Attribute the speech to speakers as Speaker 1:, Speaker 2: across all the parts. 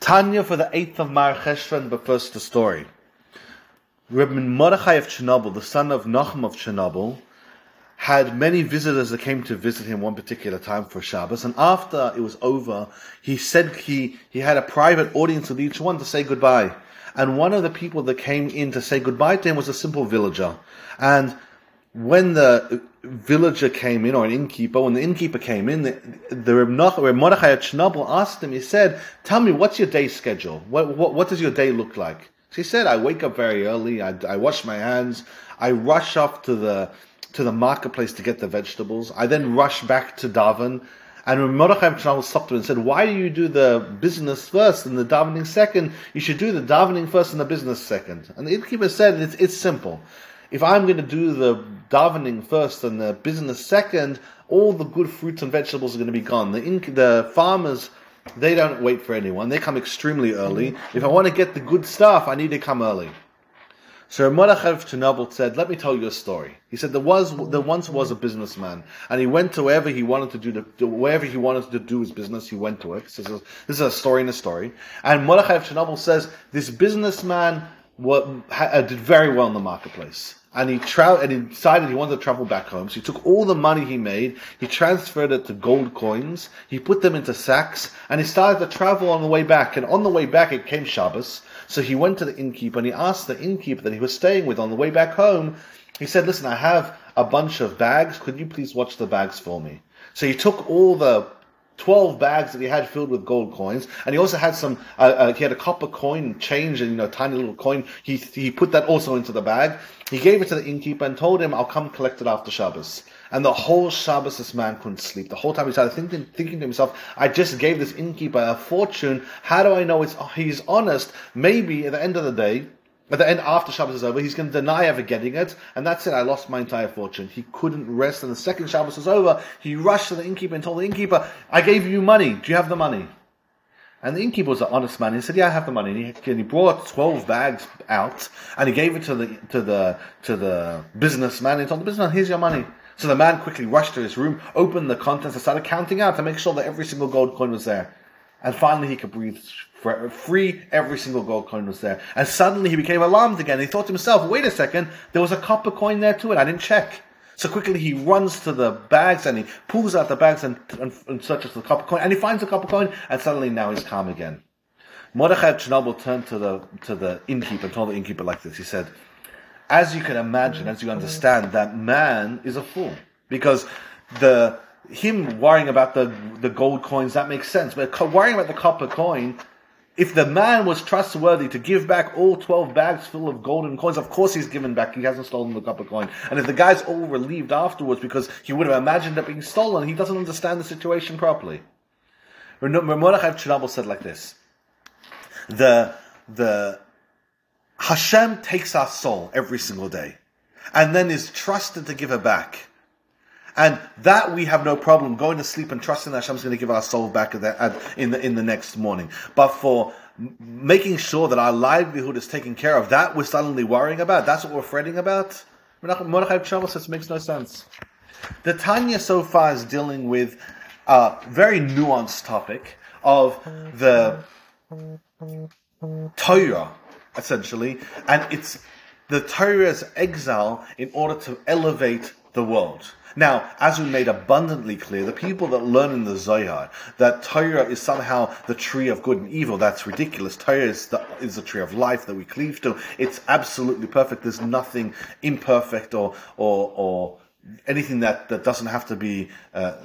Speaker 1: Tanya for the 8th of Mar Cheshvan, first the story. Reb Mordechai of Chernobyl, the son of Nachum of Chernobyl, had many visitors that came to visit him one particular time for Shabbos, and after it was over, he said he, he had a private audience with each one to say goodbye. And one of the people that came in to say goodbye to him was a simple villager. And when the villager came in, or an innkeeper, when the innkeeper came in, the, the Reb, Mordechai at asked him, he said, tell me, what's your day schedule? What, what, what does your day look like? She said, I wake up very early, I, I wash my hands, I rush off to the, to the marketplace to get the vegetables. I then rush back to daven. And when Mordechai Chernobyl stopped him and said, why do you do the business first and the davening second? You should do the davening first and the business second. And the innkeeper said, it's, it's simple. If I'm going to do the davening first and the business second, all the good fruits and vegetables are going to be gone. The, the farmers they don't wait for anyone. They come extremely early. If I want to get the good stuff, I need to come early. So Mordechai Chernobyl said, "Let me tell you a story." He said there was there once was a businessman, and he went to wherever he wanted to do the, wherever he wanted to do his business. He went to it. So this is a story in a story. And Mordechai Chernobyl says this businessman what, did very well in the marketplace and he tra- and he decided he wanted to travel back home. So he took all the money he made, he transferred it to gold coins, he put them into sacks, and he started to travel on the way back. And on the way back, it came Shabbos. So he went to the innkeeper and he asked the innkeeper that he was staying with on the way back home. He said, "Listen, I have a bunch of bags. Could you please watch the bags for me?" So he took all the 12 bags that he had filled with gold coins. And he also had some, uh, uh, he had a copper coin change and, you know, tiny little coin. He, he put that also into the bag. He gave it to the innkeeper and told him, I'll come collect it after Shabbos. And the whole Shabbos, this man couldn't sleep. The whole time he started thinking, thinking to himself, I just gave this innkeeper a fortune. How do I know it's, he's honest? Maybe at the end of the day, at the end, after Shabbos is over, he's going to deny ever getting it, and that's it. I lost my entire fortune. He couldn't rest, and the second Shabbos was over. He rushed to the innkeeper and told the innkeeper, "I gave you money. Do you have the money?" And the innkeeper was an honest man. He said, "Yeah, I have the money." And he, and he brought twelve bags out, and he gave it to the to the to the businessman. He told the businessman, "Here's your money." So the man quickly rushed to his room, opened the contents, and started counting out to make sure that every single gold coin was there. And finally, he could breathe free. Every single gold coin was there. And suddenly he became alarmed again. He thought to himself, wait a second, there was a copper coin there too, and I didn't check. So quickly he runs to the bags and he pulls out the bags and, and, and searches for the copper coin, and he finds the copper coin, and suddenly now he's calm again. Mordechai Chernobyl turned to the, to the innkeeper and told the innkeeper like this. He said, as you can imagine, as you understand, that man is a fool. Because the, him worrying about the, the gold coins, that makes sense. But worrying about the copper coin, if the man was trustworthy to give back all 12 bags full of golden coins, of course he's given back. He hasn't stolen the copper coin. And if the guy's all relieved afterwards because he would have imagined it being stolen, he doesn't understand the situation properly. Mordechai Chernobyl said like this. The, the, Hashem takes our soul every single day and then is trusted to give it back. And that we have no problem going to sleep and trusting that Hashem's going to give our soul back in the, in the next morning. But for making sure that our livelihood is taken care of, that we're suddenly worrying about. That's what we're fretting about. Mordechai Chernobyl says makes no sense. The Tanya so far is dealing with a very nuanced topic of the Torah, essentially, and it's the Torah's exile in order to elevate the world. Now, as we made abundantly clear, the people that learn in the Zohar that Torah is somehow the tree of good and evil, that's ridiculous. Torah is the, is the tree of life that we cleave to. It's absolutely perfect. There's nothing imperfect or, or, or anything that, that doesn't have to be, uh,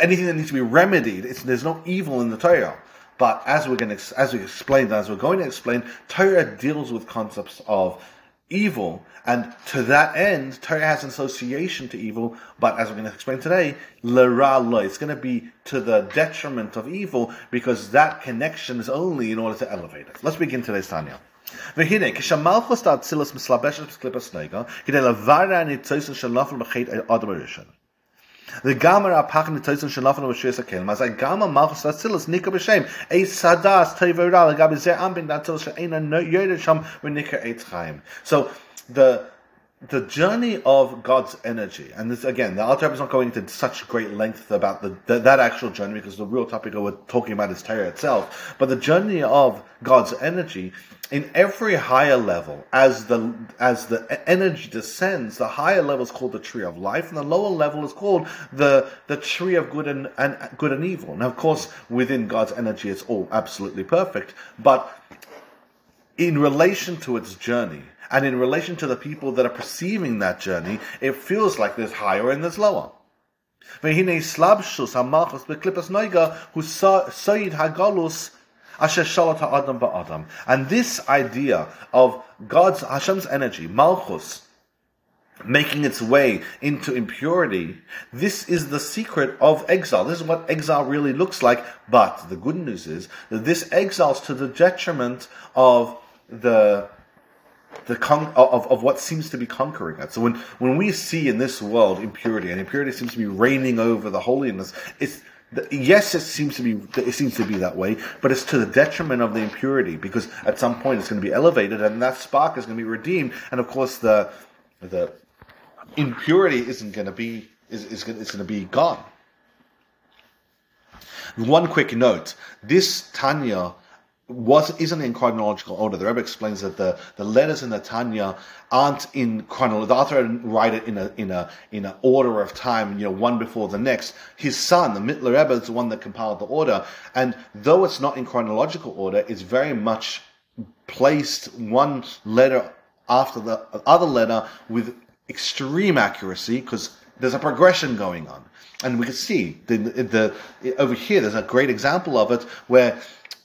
Speaker 1: anything that needs to be remedied. It's, there's no evil in the Torah. But as we're going to, as we explained, as we're going to explain, Torah deals with concepts of evil. And to that end, Torah has an association to evil, but as we're going to explain today, lera It's going to be to the detriment of evil because that connection is only in order to elevate it. Let's begin today's Tanya. והנה, כשמלכוס האצילוס מסלבשת בקליפת נגע, כדי לברר הניצוצן של נופל בחטא אדם הראשון. The gamer apachin toisen shalafan b'shiyas akelim. As a gamer malchus atzilus nika b'shem. Eis sadas teiveral gabi zeh ambin datil she'ena yoyed sham v'nika eitz chaim. So the the journey of God's energy, and this again, the Alter is not going into such great length about the, the, that actual journey because the real topic we're talking about is Torah itself. But the journey of God's energy in every higher level, as the as the energy descends, the higher level is called the tree of life, and the lower level is called the the tree of good and, and good and evil. Now, of course, within God's energy, it's all absolutely perfect, but in relation to its journey and in relation to the people that are perceiving that journey, it feels like there's higher and there's lower. And this idea of God's Hashem's energy, malchus, making its way into impurity. This is the secret of exile. This is what exile really looks like. But the good news is that this exiles to the detriment of the the con- of, of what seems to be conquering it. So when, when we see in this world impurity, and impurity seems to be reigning over the holiness, it's yes, it seems to be it seems to be that way, but it's to the detriment of the impurity because at some point it's going to be elevated, and that spark is going to be redeemed, and of course the the impurity isn't going to be is, is going, going to be gone. One quick note: this Tanya was isn't in chronological order. The Rebbe explains that the, the letters in the Tanya aren't in chronological. The author didn't write it in a in a in an order of time, you know, one before the next. His son, the Mittler Rebbe, is the one that compiled the order, and though it's not in chronological order, it's very much placed one letter after the other letter with extreme accuracy because there's a progression going on, and we can see the, the over here. There's a great example of it where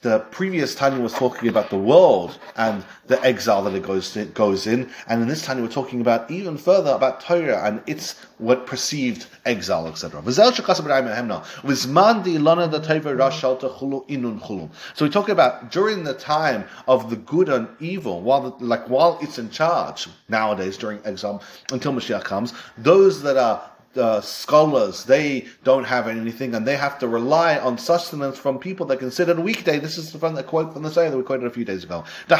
Speaker 1: the previous Tanya was talking about the world and the exile that it goes goes in, and in this Tanya we're talking about even further about Torah and its what perceived exile, etc. So we talk about during the time of the good and evil, while the, like while it's in charge nowadays during exile until Mashiach comes, those that are uh, scholars, they don't have anything and they have to rely on sustenance from people that consider a weekday. This is from the quote from the saying that we quoted a few days ago. So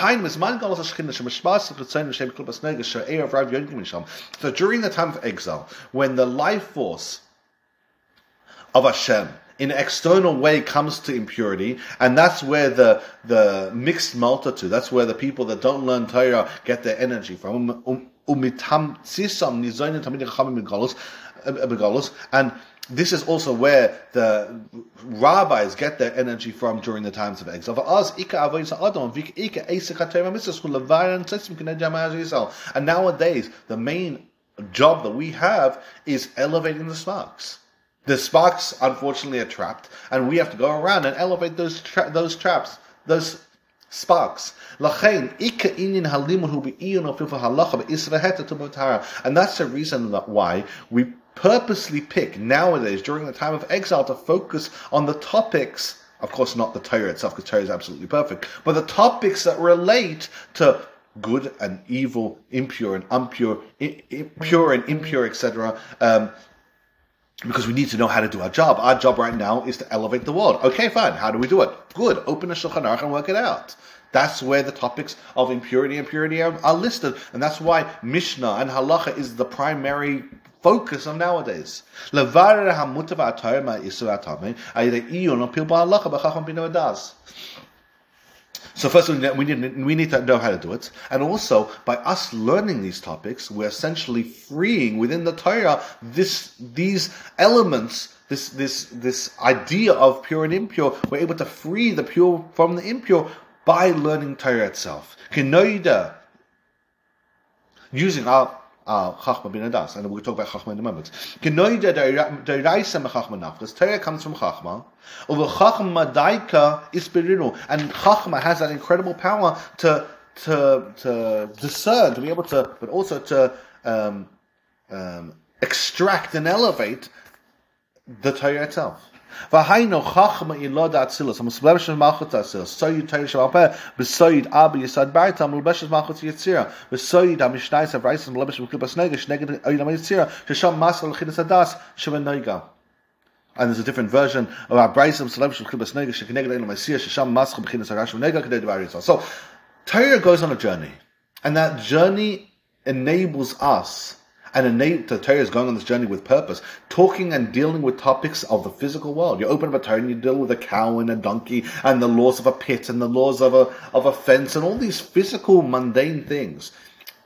Speaker 1: during the time of exile, when the life force of Hashem in an external way comes to impurity, and that's where the the mixed multitude, that's where the people that don't learn Torah get their energy from. Um, um, and this is also where the rabbis get their energy from during the times of exile. And nowadays, the main job that we have is elevating the sparks. The sparks, unfortunately, are trapped, and we have to go around and elevate those tra- those traps, those sparks. And that's the reason why we purposely pick nowadays during the time of exile to focus on the topics, of course not the Torah itself, because Torah is absolutely perfect, but the topics that relate to good and evil, impure and impure, pure and impure, etc. Um, because we need to know how to do our job. Our job right now is to elevate the world. Okay, fine. How do we do it? Good. Open a Shulchan Aruch and work it out. That's where the topics of impurity and purity are, are listed, and that's why Mishnah and Halacha is the primary focus of nowadays. So first of all, we need, we need to know how to do it. And also, by us learning these topics, we're essentially freeing within the Torah this, these elements, this, this, this idea of pure and impure. We're able to free the pure from the impure by learning Torah itself. Using our uh, Chachma bin Adas, and we'll talk about Chachma in a moment. Genoida deraisa mechachma nafkas. Torah comes from Chachma. Over Chachma daika ispirinu, and Chachma has that incredible power to to to discern, to be able to, but also to um, um, extract and elevate the Torah itself. V'hainu chachma ilod atzilus. I'm established in malchut atzilus. Soyid tayir shabal peh. B'soyid abi yisad baritam. L'beshes malchut yitzira. B'soyid hamishnais avraisim. L'beshes b'klipas negesh. Neged oyinam yitzira. Shesham masal l'chidus adas. Shemen noigam. And there's a different version of our Bechinas Harashim Kedei Yitzal. So, Tyre goes on a journey, and that journey enables us and enable, the Torah is going on this journey with purpose, talking and dealing with topics of the physical world. You open up a Torah and you deal with a cow and a donkey and the laws of a pit and the laws of a, of a fence and all these physical, mundane things.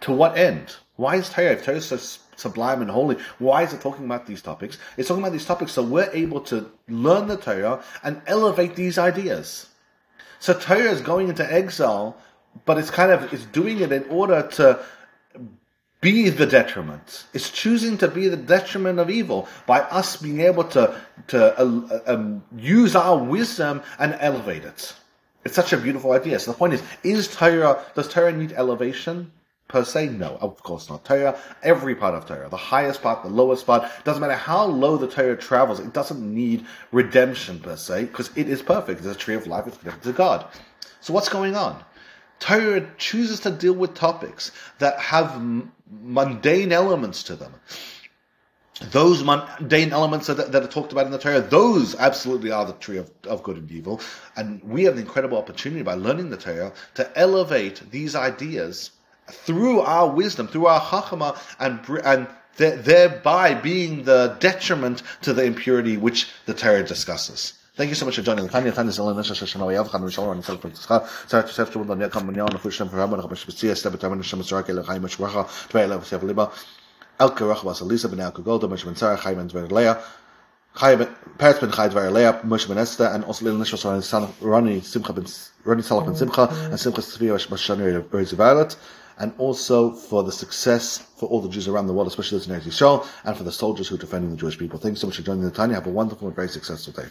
Speaker 1: To what end? Why is Torah, if Torah is so sublime and holy, why is it talking about these topics? It's talking about these topics so we're able to learn the Torah and elevate these ideas. So Torah is going into exile, but it's kind of, it's doing it in order to be the detriment. It's choosing to be the detriment of evil by us being able to to uh, um, use our wisdom and elevate it. It's such a beautiful idea. So the point is, is Torah does Torah need elevation? Per se, no, of course not. Torah, every part of Torah, the highest part, the lowest part, doesn't matter how low the Torah travels, it doesn't need redemption per se, because it is perfect. It's a tree of life, it's connected to God. So what's going on? Torah chooses to deal with topics that have mundane elements to them. Those mundane elements that, that, are talked about in the Torah, those absolutely are the tree of, of good and evil. And we have an incredible opportunity by learning the Torah to elevate these ideas through our wisdom, through our chachama, and, and thereby being the detriment to the impurity which the Torah discusses. Thank you so much for joining the Sarah Sarah Chaim Liba El Kerach Bas Elisa Ben Golda Sarah Chaim Chaim Peretz Ben Chai Tvei Leah Moshe Ben Esther and also Ronnie Simcha Ben Ben Simcha and Simcha Violet and also for the success for all the Jews around the world, especially those in Eretz Yisrael, and for the soldiers who are defending the Jewish people. So much for joining the Tanya. Have a wonderful and very successful day.